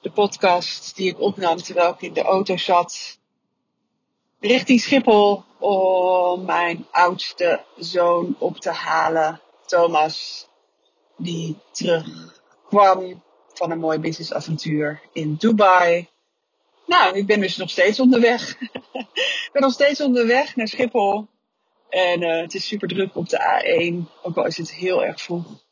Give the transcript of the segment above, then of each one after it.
De podcast die ik opnam terwijl ik in de auto zat. Richting Schiphol om mijn oudste zoon op te halen. Thomas. Die terugkwam van een mooi businessavontuur in Dubai. Nou, ik ben dus nog steeds onderweg. ik ben nog steeds onderweg naar Schiphol. En uh, het is super druk op de A1, ook al is het heel erg vroeg.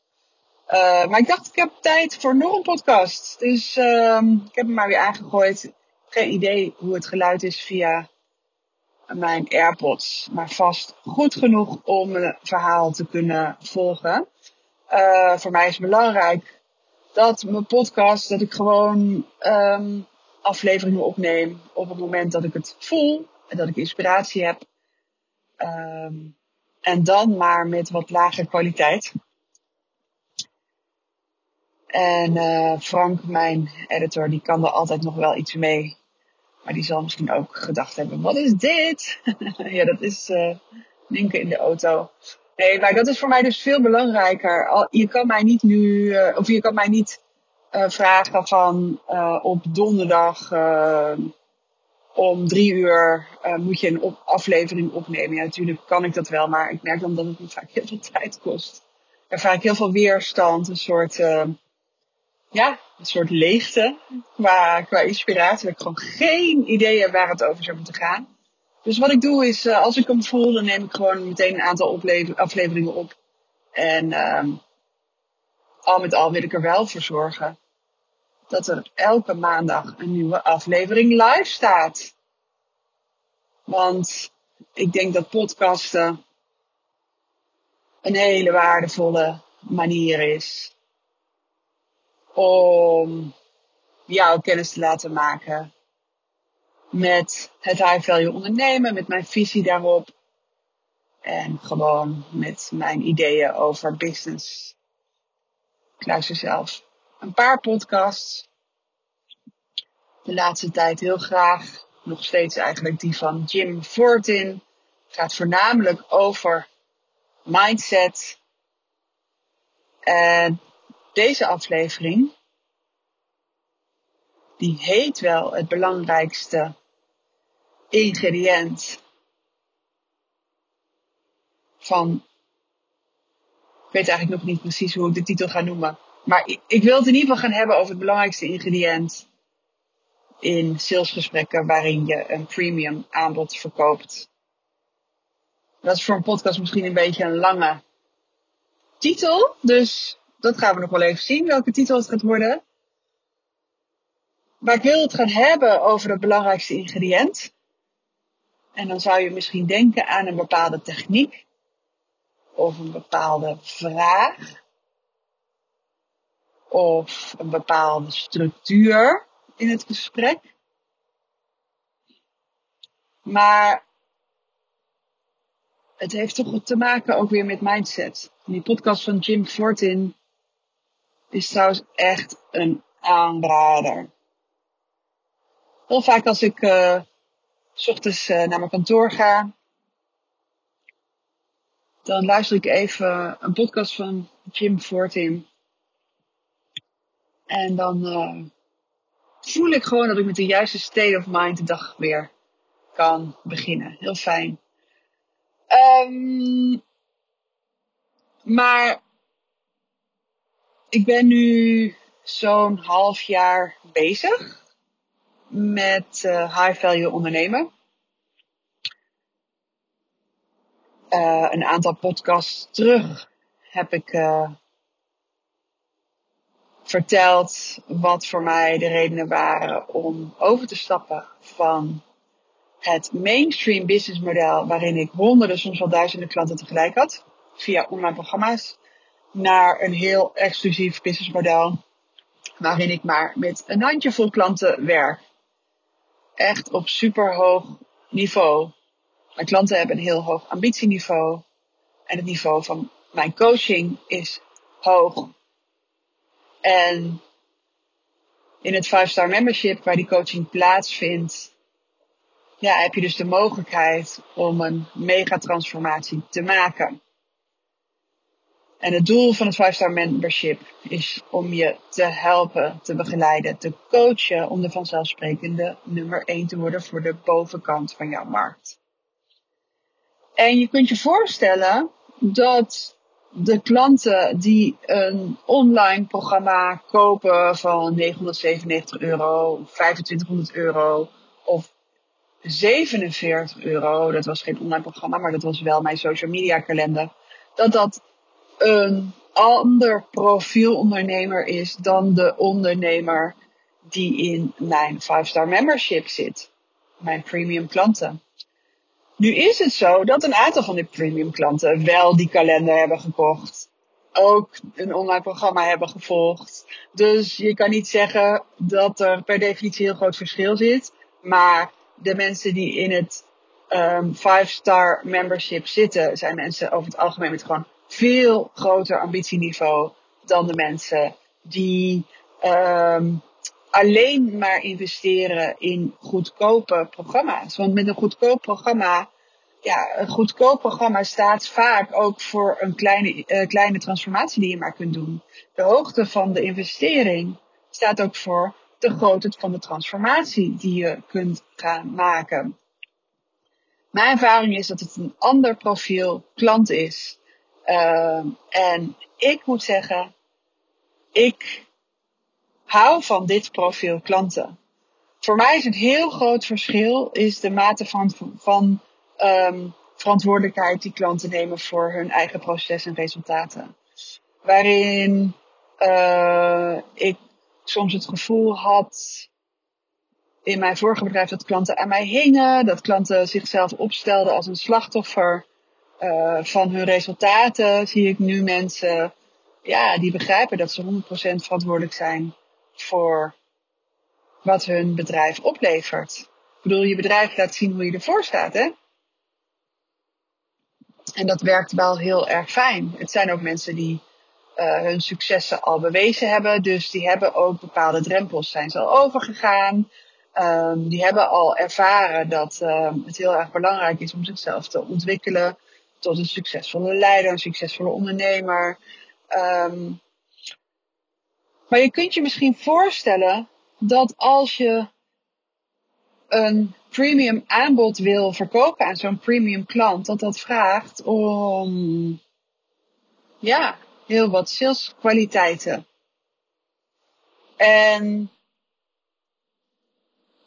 Uh, maar ik dacht, ik heb tijd voor nog een podcast. Dus uh, ik heb hem maar weer aangegooid. Geen idee hoe het geluid is via mijn AirPods. Maar vast goed genoeg om een verhaal te kunnen volgen. Uh, voor mij is het belangrijk dat mijn podcast, dat ik gewoon um, afleveringen opneem op het moment dat ik het voel en dat ik inspiratie heb. Um, en dan maar met wat lagere kwaliteit. En uh, Frank, mijn editor, die kan er altijd nog wel iets mee. Maar die zal misschien ook gedacht hebben, wat is dit? ja, dat is uh, linken in de auto. Nee, maar dat is voor mij dus veel belangrijker. Je kan mij niet nu, uh, of je kan mij niet vragen van op donderdag om drie uur moet je een aflevering opnemen. Ja, natuurlijk kan ik dat wel, maar ik merk dan dat het me vaak heel veel tijd kost. Er vaak heel veel weerstand, een soort, ja, een soort leegte qua, qua inspiratie. Dat ik gewoon geen idee waar het over zou moeten gaan. Dus wat ik doe is, uh, als ik hem voel, dan neem ik gewoon meteen een aantal afleveringen op. En al met al wil ik er wel voor zorgen dat er elke maandag een nieuwe aflevering live staat. Want ik denk dat podcasten een hele waardevolle manier is om jou kennis te laten maken met het high value ondernemen, met mijn visie daarop en gewoon met mijn ideeën over business. Ik luister zelf een paar podcasts. De laatste tijd heel graag. Nog steeds eigenlijk die van Jim Fortin. Gaat voornamelijk over mindset. En deze aflevering, die heet wel het belangrijkste ingrediënt van. Ik weet eigenlijk nog niet precies hoe ik de titel ga noemen. Maar ik, ik wil het in ieder geval gaan hebben over het belangrijkste ingrediënt in salesgesprekken waarin je een premium aanbod verkoopt. Dat is voor een podcast misschien een beetje een lange titel. Dus dat gaan we nog wel even zien, welke titel het gaat worden. Maar ik wil het gaan hebben over het belangrijkste ingrediënt. En dan zou je misschien denken aan een bepaalde techniek. Of een bepaalde vraag of een bepaalde structuur in het gesprek. Maar het heeft toch te maken ook weer met mindset. Die podcast van Jim Fortin is trouwens echt een aanrader. Heel vaak als ik uh, s ochtends uh, naar mijn kantoor ga, dan luister ik even een podcast van Jim Fortin. En dan uh, voel ik gewoon dat ik met de juiste state of mind de dag weer kan beginnen. Heel fijn. Um, maar ik ben nu zo'n half jaar bezig met uh, high value ondernemen. Uh, een aantal podcasts terug heb ik uh, verteld wat voor mij de redenen waren om over te stappen van het mainstream business model waarin ik honderden, soms wel duizenden klanten tegelijk had via online programma's naar een heel exclusief business model waarin ik maar met een handjevol klanten werk. Echt op super hoog niveau. Mijn klanten hebben een heel hoog ambitieniveau. En het niveau van mijn coaching is hoog. En in het 5-star membership waar die coaching plaatsvindt, ja, heb je dus de mogelijkheid om een megatransformatie te maken. En het doel van het 5-star membership is om je te helpen, te begeleiden, te coachen om de vanzelfsprekende nummer 1 te worden voor de bovenkant van jouw markt. En je kunt je voorstellen dat de klanten die een online programma kopen van 997 euro, 2500 euro of 47 euro, dat was geen online programma, maar dat was wel mijn social media kalender, dat dat een ander profiel ondernemer is dan de ondernemer die in mijn 5-star membership zit. Mijn premium klanten. Nu is het zo dat een aantal van die premium klanten wel die kalender hebben gekocht. Ook een online programma hebben gevolgd. Dus je kan niet zeggen dat er per definitie heel groot verschil zit. Maar de mensen die in het 5-star ehm, membership zitten, zijn mensen over het algemeen met gewoon veel groter ambitieniveau dan de mensen die um, alleen maar investeren in goedkope programma's. Want met een goedkoop programma, ja, een goedkoop programma staat vaak ook voor een kleine, uh, kleine transformatie die je maar kunt doen. De hoogte van de investering staat ook voor de grootte van de transformatie die je kunt gaan maken. Mijn ervaring is dat het een ander profiel klant is Ehm, en ik moet zeggen, ik hou van dit profiel klanten. Voor mij is een heel groot verschil is de mate van, van um, verantwoordelijkheid die klanten nemen voor hun eigen proces en resultaten. Waarin uh, ik soms het gevoel had in mijn vorige bedrijf dat klanten aan mij hingen, dat klanten zichzelf opstelden als een slachtoffer. Uh, van hun resultaten zie ik nu mensen ja, die begrijpen dat ze 100% verantwoordelijk zijn voor wat hun bedrijf oplevert. Ik bedoel, je bedrijf laat zien hoe je ervoor staat, hè? En dat werkt wel heel erg fijn. Het zijn ook mensen die uh, hun successen al bewezen hebben, dus die hebben ook bepaalde drempels zijn al overgegaan. Um, die hebben al ervaren dat um, het heel erg belangrijk is om zichzelf te ontwikkelen tot een succesvolle leider, een succesvolle ondernemer. Um, maar je kunt je misschien voorstellen dat als je een premium aanbod wil verkopen aan zo'n premium klant, dat dat vraagt om ja, heel wat saleskwaliteiten. En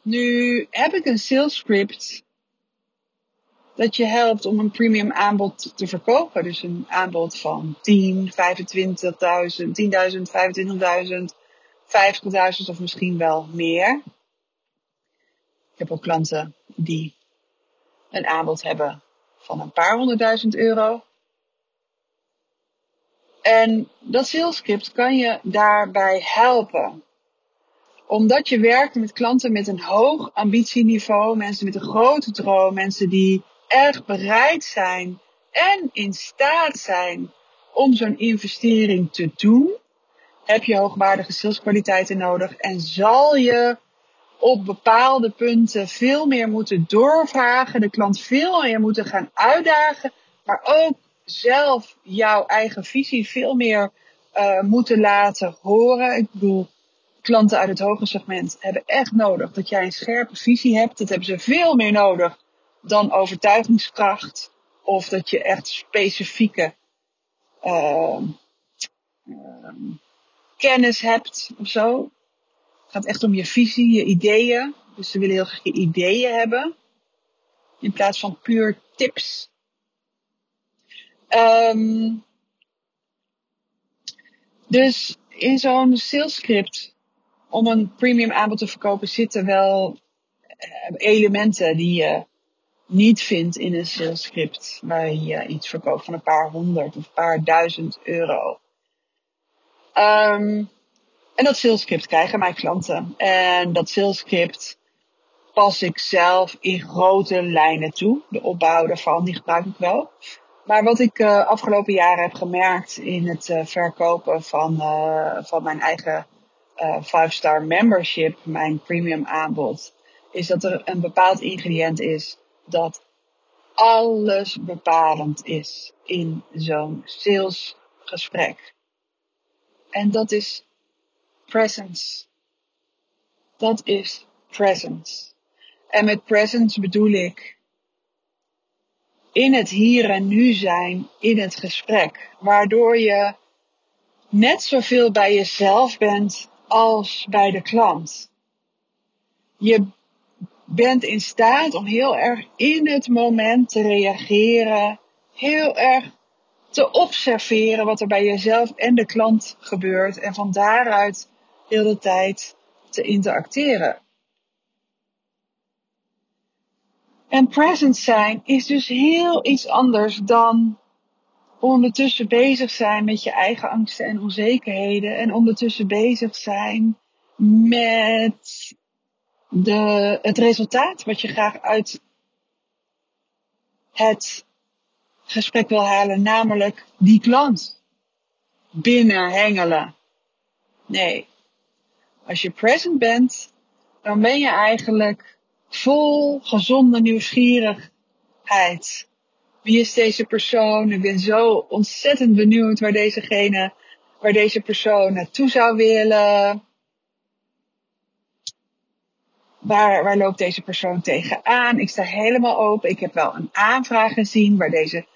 nu heb ik een sales script dat je helpt om een premium aanbod te verkopen. Dus een aanbod van 10, 25.000, 10.000, 25.000, 50.000 of misschien wel meer. Ik heb ook klanten die een aanbod hebben van een paar honderdduizend euro. En dat salescript kan je daarbij helpen. Omdat je werkt met klanten met een hoog ambitieniveau, mensen met een grote droom, mensen die erg bereid zijn en in staat zijn om zo'n investering te doen, heb je hoogwaardige saleskwaliteiten nodig en zal je op bepaalde punten veel meer moeten doorvragen, de klant veel meer moeten gaan uitdagen, maar ook zelf jouw eigen visie veel meer uh, moeten laten horen. Ik bedoel, klanten uit het hoge segment hebben echt nodig dat jij een scherpe visie hebt. Dat hebben ze veel meer nodig dan overtuigingskracht. Of dat je echt specifieke uh, kennis hebt of zo. Het gaat echt om je visie, je ideeën. Dus ze willen heel graag je ideeën hebben. In plaats van puur tips. Um, dus in zo'n sales script om een premium aanbod te verkopen zitten wel eh, elementen die je niet vindt in een sales script waar je iets verkoopt van een paar honderd of een paar duizend euro. Um, En dat salescript krijgen mijn klanten. En dat salescript pas ik zelf in grote lijnen toe. De opbouw daarvan, die gebruik ik wel. Maar wat ik uh, afgelopen jaren heb gemerkt in het uh, verkopen van, uh, van mijn eigen 5-star membership, mijn premium aanbod, is dat er een bepaald ingrediënt is dat alles bepalend is in zo'n salesgesprek. En dat is presence. Dat is presence. En met presence bedoel ik in het hier en nu zijn in het gesprek, waardoor je net zoveel bij jezelf bent als bij de klant. Je bent in staat om heel erg in het moment te reageren, heel erg te observeren wat er bij jezelf en de klant gebeurt en van daaruit heel de tijd te interacteren. En present zijn is dus heel iets anders dan ondertussen bezig zijn met je eigen angsten en onzekerheden. En ondertussen bezig zijn met de, het resultaat wat je graag uit het gesprek wil halen, namelijk die klant binnenhengelen. Nee, als je present bent, dan ben je eigenlijk vol gezonde nieuwsgierigheid. Wie is deze persoon? Ik ben zo ontzettend benieuwd waar dezegene, waar deze persoon naartoe zou willen. Waar, waar loopt deze persoon tegenaan? Ik sta helemaal open. Ik heb wel een aanvraag gezien waar deze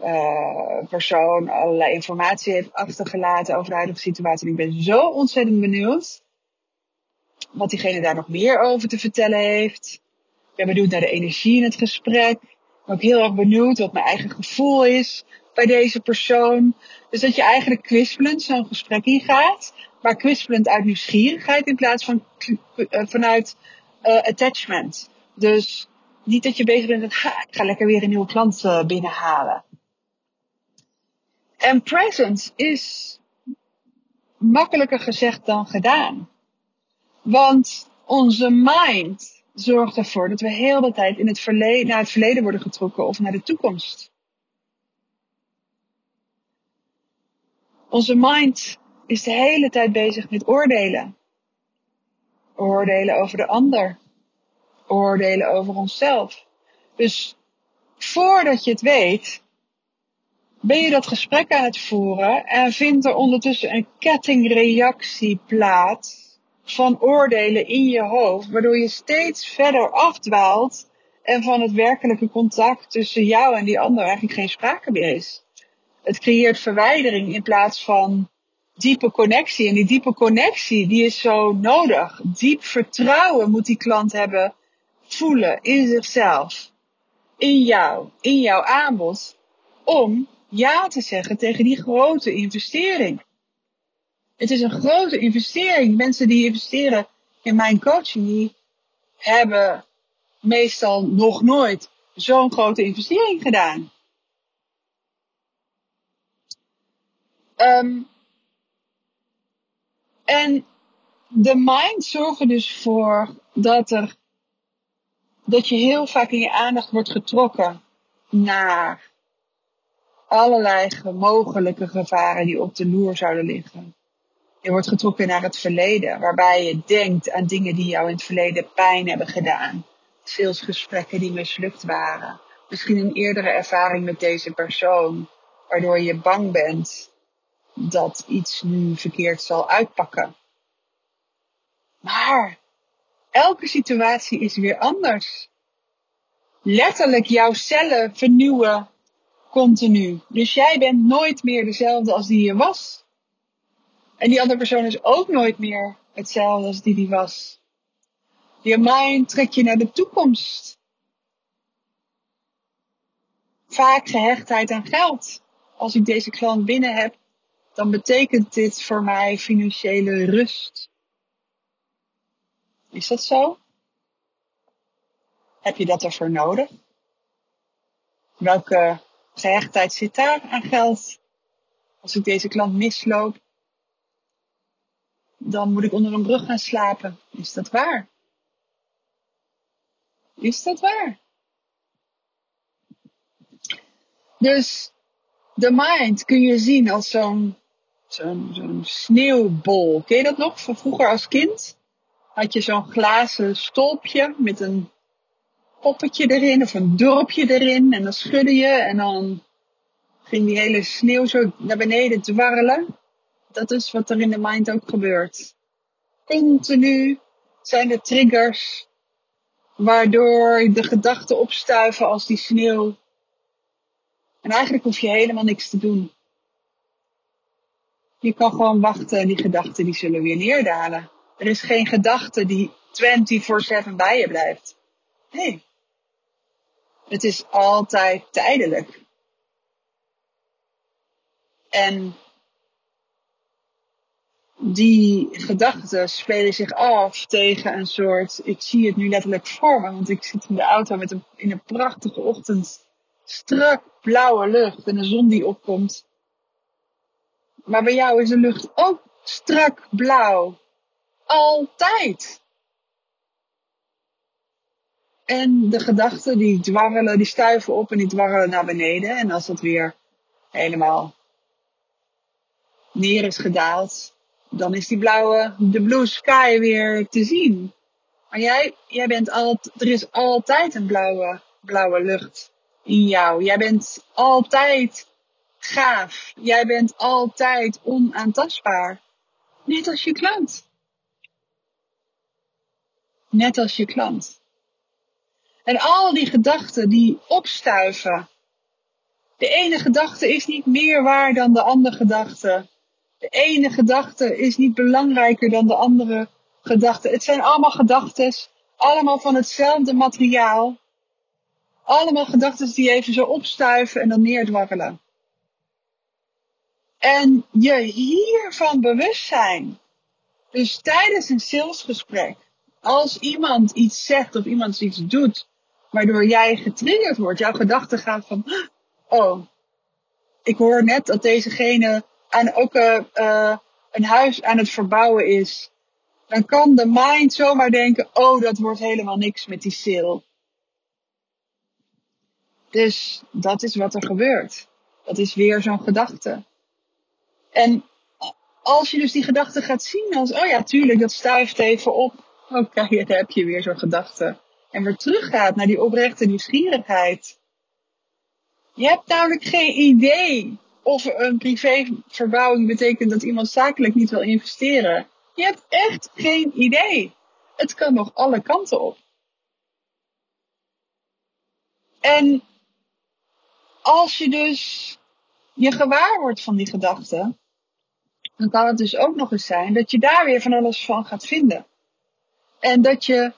uh, persoon allerlei informatie heeft achtergelaten over de huidige situatie. En ik ben zo ontzettend benieuwd wat diegene daar nog meer over te vertellen heeft. Ik ben benieuwd naar de energie in het gesprek. Ik ben ook heel erg benieuwd wat mijn eigen gevoel is bij deze persoon. Dus dat je eigenlijk kwispelend zo'n gesprek ingaat. Maar kwispelend uit nieuwsgierigheid in plaats van uh, vanuit uh, attachment. Dus niet dat je bezig bent met, ha, ik ga lekker weer een nieuwe klant uh, binnenhalen. En presence is makkelijker gezegd dan gedaan. Want onze mind zorgt ervoor dat we heel de tijd in het verleden, naar het verleden worden getrokken of naar de toekomst. Onze mind is de hele tijd bezig met oordelen. Oordelen over de ander. Oordelen over onszelf. Dus voordat je het weet, ben je dat gesprek aan het voeren en vindt er ondertussen een kettingreactie plaats van oordelen in je hoofd, waardoor je steeds verder afdwaalt en van het werkelijke contact tussen jou en die ander eigenlijk geen sprake meer is. Het creëert verwijdering in plaats van diepe connectie. En die diepe connectie, die is zo nodig. Diep vertrouwen moet die klant hebben, voelen in zichzelf, in jou, in jouw aanbod, om ja te zeggen tegen die grote investering. Het is een grote investering. Mensen die investeren in mijn coaching, die hebben meestal nog nooit zo'n grote investering gedaan. Um, en de mind zorgt er dus voor dat er dat je heel vaak in je aandacht wordt getrokken naar allerlei mogelijke gevaren die op de loer zouden liggen. Je wordt getrokken naar het verleden, waarbij je denkt aan dingen die jou in het verleden pijn hebben gedaan. Salesgesprekken die mislukt waren. Misschien een eerdere ervaring met deze persoon, waardoor je bang bent dat iets nu verkeerd zal uitpakken. Maar elke situatie is weer anders. Letterlijk jouw cellen vernieuwen continu. Dus jij bent nooit meer dezelfde als die je was. En die andere persoon is ook nooit meer hetzelfde als die die was. Je mind trekt je naar de toekomst. Vaak gehechtheid aan geld. Als ik deze klant binnen heb, dan betekent dit voor mij financiële rust. Is dat zo? Heb je dat ervoor nodig? Welke gehechtheid zit daar aan geld? Als ik deze klant misloop, dan moet ik onder een brug gaan slapen. Is dat waar? Is dat waar? Dus de mind kun je zien als zo'n zo'n sneeuwbol. Ken je dat nog van vroeger als kind? Had je zo'n glazen stolpje met een poppetje erin of een dorpje erin. En dan schudde je en dan ging die hele sneeuw zo naar beneden dwarrelen. Dat is wat er in de mind ook gebeurt. Continu zijn er triggers waardoor de gedachten opstuiven als die sneeuw. En eigenlijk hoef je helemaal niks te doen. Je kan gewoon wachten en die gedachten die zullen weer neerdalen. Er is geen gedachte die 24/7 bij je blijft. Nee. Het is altijd tijdelijk. En die gedachten spelen zich af tegen een soort, ik zie het nu letterlijk voor me, want ik zit in de auto met een, in een prachtige ochtend, strak blauwe lucht en de zon die opkomt. Maar bij jou is de lucht ook strak blauw. Altijd. En de gedachten die dwarrelen, die stuiven op en die dwarrelen naar beneden. En als dat weer helemaal neer is gedaald, dan is die blauwe, de blue sky weer te zien. Maar jij, jij bent altijd, er is altijd een blauwe, blauwe lucht in jou. Jij bent altijd gaaf. Jij bent altijd onaantastbaar. Net als je klant. Net als je klant. En al die gedachten die opstuiven. De ene gedachte is niet meer waar dan de andere gedachte. De ene gedachte is niet belangrijker dan de andere gedachte. Het zijn allemaal gedachten, allemaal van hetzelfde materiaal. Allemaal gedachten die even zo opstuiven en dan neerdwarrelen. En je hiervan bewust zijn. Dus tijdens een salesgesprek, als iemand iets zegt of iemand iets doet, waardoor jij getriggerd wordt, jouw gedachte gaat van, oh, ik hoor net dat dezegene aan ook uh, een huis aan het verbouwen is. Dan kan de mind zomaar denken, oh, dat wordt helemaal niks met die sale. Dus dat is wat er gebeurt. Dat is weer zo'n gedachte. En als je dus die gedachte gaat zien als, oh ja, tuurlijk, dat stuift even op. Oké, okay, dan heb je weer zo'n gedachte. En weer teruggaat naar die oprechte nieuwsgierigheid. Je hebt namelijk geen idee of een privéverbouwing betekent dat iemand zakelijk niet wil investeren. Je hebt echt geen idee. Het kan nog alle kanten op. En als je dus je gewaar wordt van die gedachten, dan kan het dus ook nog eens zijn dat je daar weer van alles van gaat vinden. En dat je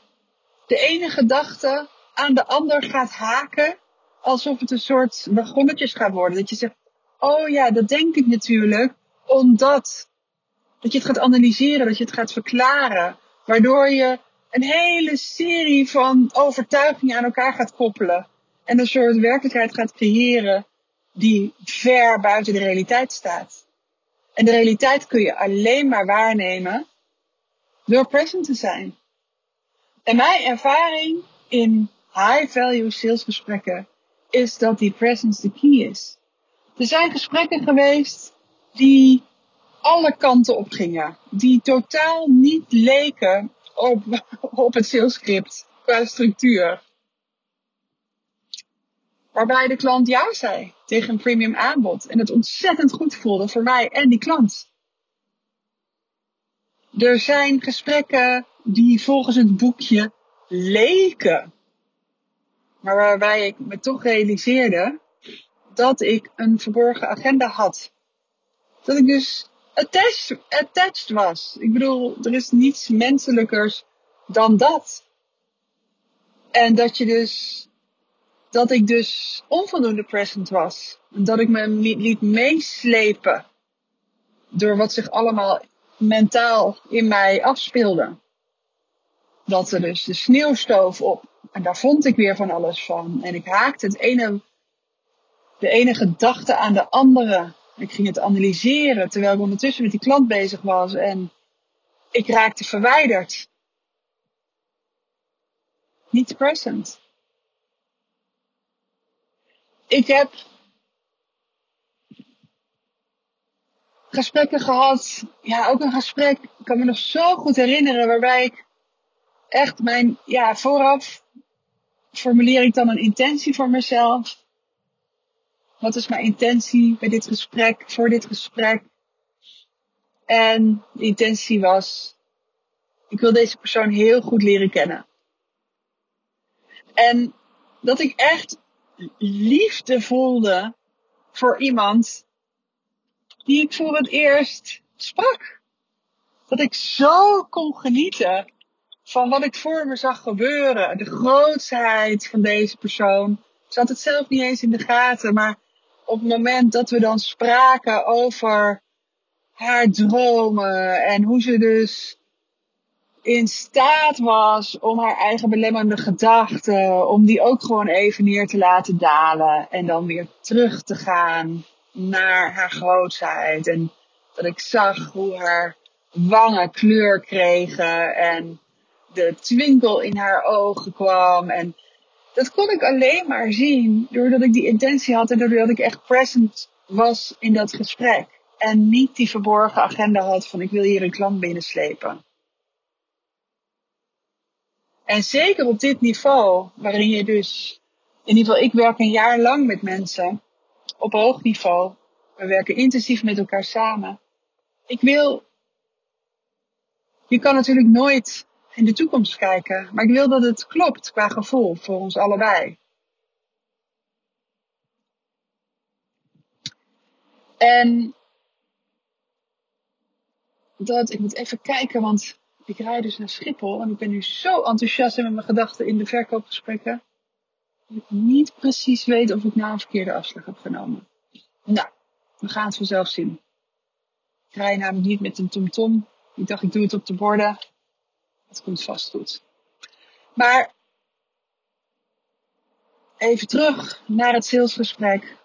de ene gedachte aan de ander gaat haken, alsof het een soort wagonnetjes gaat worden. Dat je zegt, oh ja, dat denk ik natuurlijk, omdat. Dat je het gaat analyseren, dat je het gaat verklaren, waardoor je een hele serie van overtuigingen aan elkaar gaat koppelen. En een soort werkelijkheid gaat creëren die ver buiten de realiteit staat. En de realiteit kun je alleen maar waarnemen door present te zijn. En mijn ervaring in high value salesgesprekken is dat die presence de key is. Er zijn gesprekken geweest die alle kanten op gingen. Die totaal niet leken op, op het salescript qua structuur. Waarbij de klant ja zei tegen een premium aanbod. En het ontzettend goed voelde voor mij en die klant. Er zijn gesprekken die volgens het boekje leken. Maar waarbij ik me toch realiseerde dat ik een verborgen agenda had. Dat ik dus attached, was. Ik bedoel, er is niets menselijkers dan dat. En dat je dus dat ik dus onvoldoende present was. Dat ik me liet meeslepen door wat zich allemaal mentaal in mij afspeelde. Dat er dus de sneeuwstoof op. En daar vond ik weer van alles van. En ik haakte het ene, de ene gedachte aan de andere. Ik ging het analyseren terwijl ik ondertussen met die klant bezig was. En Ik raakte verwijderd. Niet present. Ik heb gesprekken gehad. Ja, ook een gesprek. Ik kan me nog zo goed herinneren. Waarbij ik echt mijn, ja, vooraf formuleer ik dan een intentie voor mezelf. Wat is mijn intentie bij dit gesprek, voor dit gesprek? En de intentie was, ik wil deze persoon heel goed leren kennen. En dat ik echt liefde voelde voor iemand die ik voor het eerst sprak. Dat ik zo kon genieten van wat ik voor me zag gebeuren. De grootsheid van deze persoon. Ze had het zelf niet eens in de gaten, maar op het moment dat we dan spraken over haar dromen en hoe ze dus in staat was om haar eigen belemmerende gedachten, om die ook gewoon even neer te laten dalen en dan weer terug te gaan naar haar grootheid. En dat ik zag hoe haar wangen kleur kregen en de twinkel in haar ogen kwam. En dat kon ik alleen maar zien doordat ik die intentie had en doordat ik echt present was in dat gesprek. En niet die verborgen agenda had van ik wil hier een klant binnenslepen. En zeker op dit niveau, waarin je dus, in ieder geval ik werk een jaar lang met mensen op hoog niveau. We werken intensief met elkaar samen. Ik wil, je kan natuurlijk nooit in de toekomst kijken, maar ik wil dat het klopt qua gevoel voor ons allebei. En dat, ik moet even kijken, want ik rijd dus naar Schiphol en ik ben nu zo enthousiast met mijn gedachten in de verkoopgesprekken. Dat ik niet precies weet of ik nou een verkeerde afslag heb genomen. Nou, we gaan het vanzelf zien. Ik rij namelijk niet met een tomtom. Ik dacht, ik doe het op de borden. Dat komt vast goed. Maar even terug naar het salesgesprek.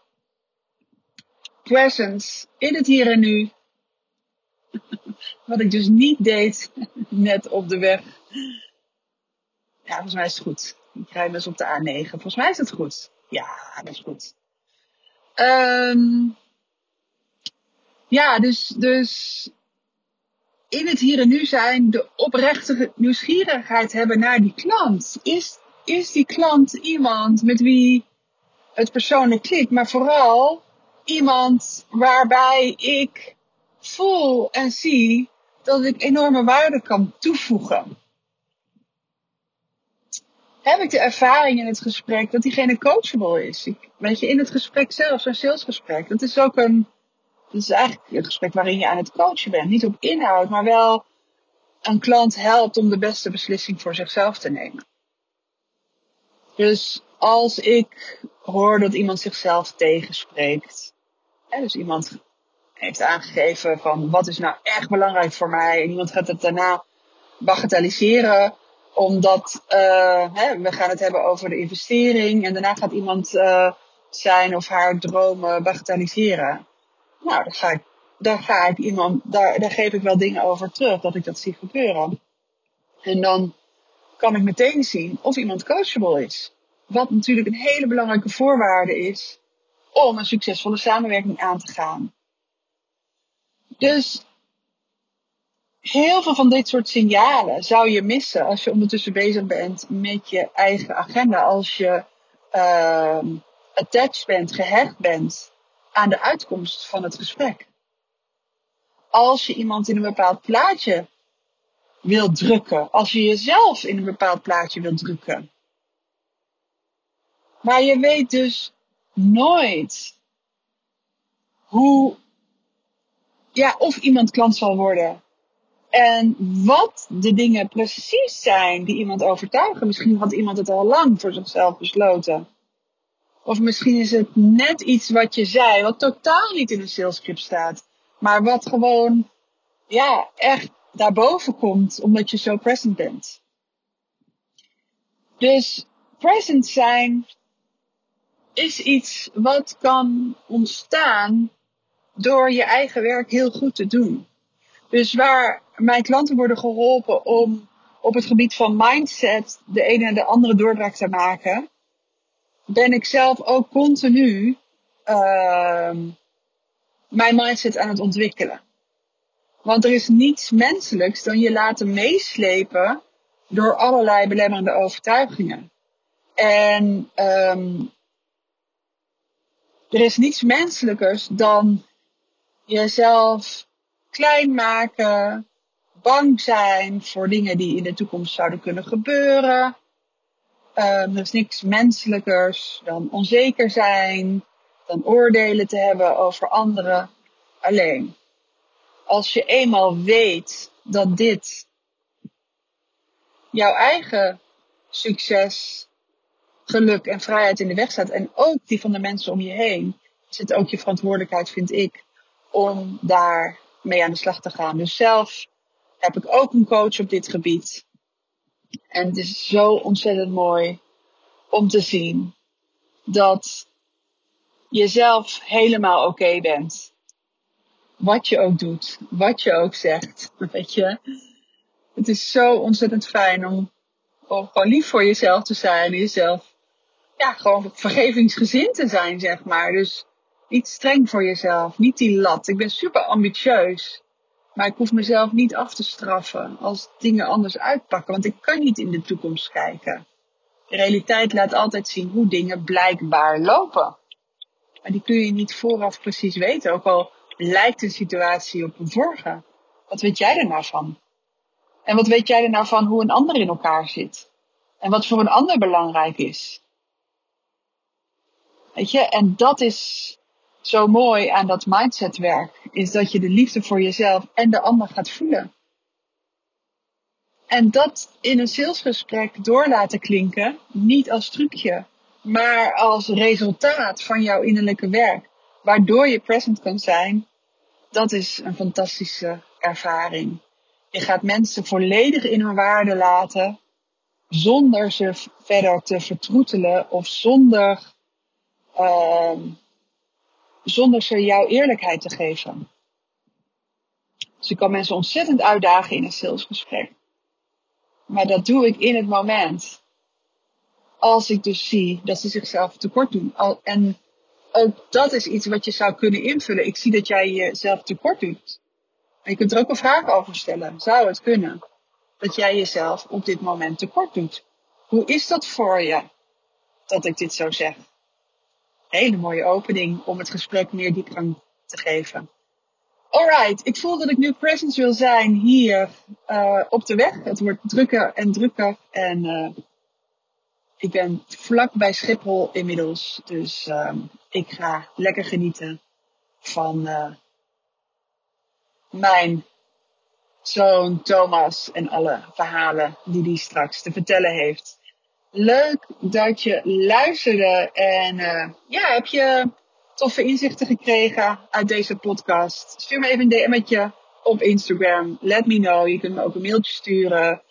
Presence in het hier en nu. Wat ik dus niet deed net op de weg. Ja, volgens mij is het goed. Ik rijd dus op de A9. Volgens mij is het goed. Ja, dat is goed. Um, ja, dus, dus in het hier en nu zijn, de oprechte nieuwsgierigheid hebben naar die klant. Is, is die klant iemand met wie het persoonlijk klikt, maar vooral iemand waarbij ik voel en zie dat ik enorme waarde kan toevoegen. Heb ik de ervaring in het gesprek dat diegene coachable is? Ik, weet je, in het gesprek zelf, zo'n salesgesprek, dat is ook een, dat is eigenlijk een gesprek waarin je aan het coachen bent. Niet op inhoud, maar wel een klant helpt om de beste beslissing voor zichzelf te nemen. Dus als ik hoor dat iemand zichzelf tegenspreekt, hè, dus iemand heeft aangegeven van wat is nou echt belangrijk voor mij. En iemand gaat het daarna bagatelliseren. Omdat uh, hè, we gaan het hebben over de investering. En daarna gaat iemand uh, zijn of haar dromen bagatelliseren. Nou, dan ga ik, ga ik iemand, daar, daar geef ik wel dingen over terug. Dat ik dat zie gebeuren. En dan kan ik meteen zien of iemand coachable is. Wat natuurlijk een hele belangrijke voorwaarde is om een succesvolle samenwerking aan te gaan. Dus heel veel van dit soort signalen zou je missen als je ondertussen bezig bent met je eigen agenda. Als je uh, attached bent, gehecht bent aan de uitkomst van het gesprek. Als je iemand in een bepaald plaatje wil drukken. Als je jezelf in een bepaald plaatje wil drukken. Maar je weet dus nooit hoe ja, of iemand klant zal worden. En wat de dingen precies zijn die iemand overtuigen. Misschien had iemand het al lang voor zichzelf besloten. Of misschien is het net iets wat je zei, wat totaal niet in een salescript staat. Maar wat gewoon, ja, echt daarboven komt, omdat je zo present bent. Dus present zijn is iets wat kan ontstaan door je eigen werk heel goed te doen. Dus waar mijn klanten worden geholpen om op het gebied van mindset de ene en de andere doorbraak te maken, ben ik zelf ook continu uh, mijn mindset aan het ontwikkelen. Want er is niets menselijks dan je laten meeslepen door allerlei belemmerende overtuigingen. En um, er is niets menselijkers dan jezelf klein maken, bang zijn voor dingen die in de toekomst zouden kunnen gebeuren. Um, er is niks menselijkers dan onzeker zijn, dan oordelen te hebben over anderen. Alleen, als je eenmaal weet dat dit jouw eigen succes, geluk en vrijheid in de weg staat en ook die van de mensen om je heen, het ook je verantwoordelijkheid, vind ik, om daar mee aan de slag te gaan. Dus zelf heb ik ook een coach op dit gebied. En het is zo ontzettend mooi om te zien dat je zelf helemaal oké bent. Wat je ook doet, wat je ook zegt. Weet je, het is zo ontzettend fijn om, om gewoon lief voor jezelf te zijn. Jezelf, ja, gewoon vergevingsgezind te zijn, zeg maar. Dus niet streng voor jezelf, niet die lat. Ik ben super ambitieus. Maar ik hoef mezelf niet af te straffen als dingen anders uitpakken, want ik kan niet in de toekomst kijken. De realiteit laat altijd zien hoe dingen blijkbaar lopen. Maar die kun je niet vooraf precies weten, ook al lijkt de situatie op een vorige. Wat weet jij er nou van? En wat weet jij er nou van hoe een ander in elkaar zit? En wat voor een ander belangrijk is? Weet je, en dat is zo mooi aan dat mindsetwerk is dat je de liefde voor jezelf en de ander gaat voelen. En dat in een salesgesprek door laten klinken, niet als trucje, maar als resultaat van jouw innerlijke werk, waardoor je present kan zijn, dat is een fantastische ervaring. Je gaat mensen volledig in hun waarde laten, zonder ze verder te vertroetelen of zonder uh, zonder ze jouw eerlijkheid te geven. Dus ik kan mensen ontzettend uitdagen in een salesgesprek. Maar dat doe ik in het moment. Als ik dus zie dat ze zichzelf tekort doen. En dat is iets wat je zou kunnen invullen. Ik zie dat jij jezelf tekort doet. En je kunt er ook een vraag over stellen. Zou het kunnen dat jij jezelf op dit moment tekort doet? Hoe is dat voor je dat ik dit zo zeg? Hele mooie opening om het gesprek meer diepgang te geven. Alright, ik voel dat ik nu present wil zijn hier uh, op de weg. Het wordt drukker en drukker en uh, ik ben vlak bij Schiphol inmiddels. Dus uh, ik ga lekker genieten van uh, mijn zoon Thomas en alle verhalen die hij straks te vertellen heeft. Leuk dat je luisterde. En uh, ja, heb je toffe inzichten gekregen uit deze podcast? Stuur me even een DM'tje op Instagram. Let me know. Je kunt me ook een mailtje sturen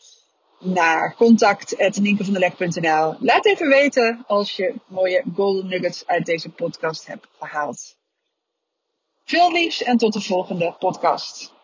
naar contact.ninkevanderdek.nl. Laat even weten als je mooie golden nuggets uit deze podcast hebt gehaald. Veel liefs en tot de volgende podcast.